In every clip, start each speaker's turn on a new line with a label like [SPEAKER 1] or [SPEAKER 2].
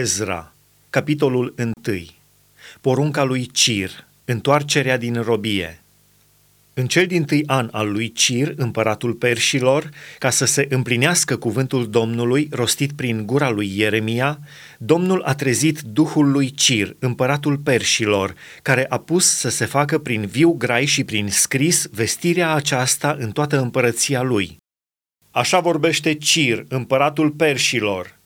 [SPEAKER 1] Ezra, capitolul 1. Porunca lui Cir, întoarcerea din robie. În cel din tâi an al lui Cir, împăratul perșilor, ca să se împlinească cuvântul Domnului rostit prin gura lui Ieremia, Domnul a trezit duhul lui Cir, împăratul perșilor, care a pus să se facă prin viu grai și prin scris vestirea aceasta în toată împărăția lui. Așa vorbește Cir, împăratul perșilor –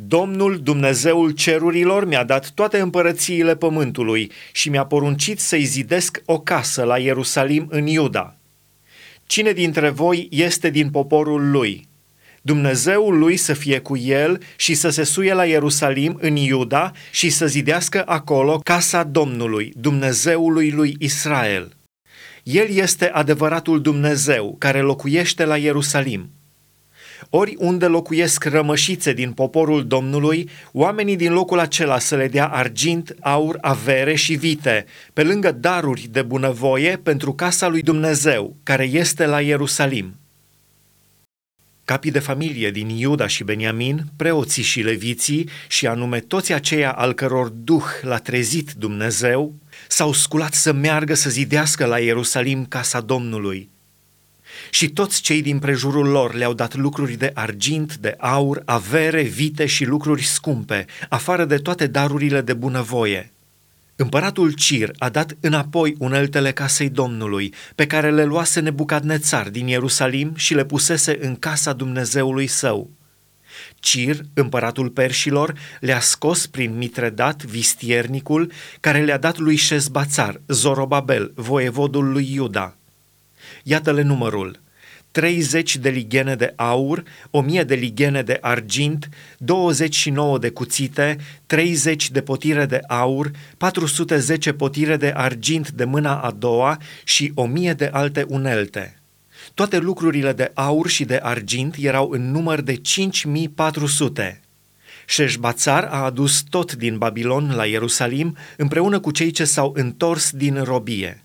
[SPEAKER 1] Domnul Dumnezeul cerurilor mi-a dat toate împărățiile pământului și mi-a poruncit să-i zidesc o casă la Ierusalim în Iuda. Cine dintre voi este din poporul lui? Dumnezeul lui să fie cu el și să se suie la Ierusalim în Iuda și să zidească acolo casa Domnului, Dumnezeului lui Israel. El este adevăratul Dumnezeu care locuiește la Ierusalim. Ori unde locuiesc rămășițe din poporul Domnului, oamenii din locul acela să le dea argint, aur, avere și vite, pe lângă daruri de bunăvoie pentru casa lui Dumnezeu, care este la Ierusalim. Capii de familie din Iuda și Beniamin, preoții și leviții, și anume toți aceia al căror duh l-a trezit Dumnezeu, s-au sculat să meargă să zidească la Ierusalim casa Domnului – și toți cei din prejurul lor le-au dat lucruri de argint, de aur, avere, vite și lucruri scumpe, afară de toate darurile de bunăvoie. Împăratul Cir a dat înapoi uneltele casei Domnului, pe care le luase Nebucadnețar din Ierusalim și le pusese în casa Dumnezeului său. Cir, împăratul perșilor, le-a scos prin Mitredat, vistiernicul, care le-a dat lui Șezbațar, Zorobabel, voievodul lui Iuda. Iată-le numărul. 30 de ligene de aur, 1000 de ligene de argint, 29 de cuțite, 30 de potire de aur, 410 potire de argint de mâna a doua și 1000 de alte unelte. Toate lucrurile de aur și de argint erau în număr de 5400. Șeșbațar a adus tot din Babilon la Ierusalim împreună cu cei ce s-au întors din robie.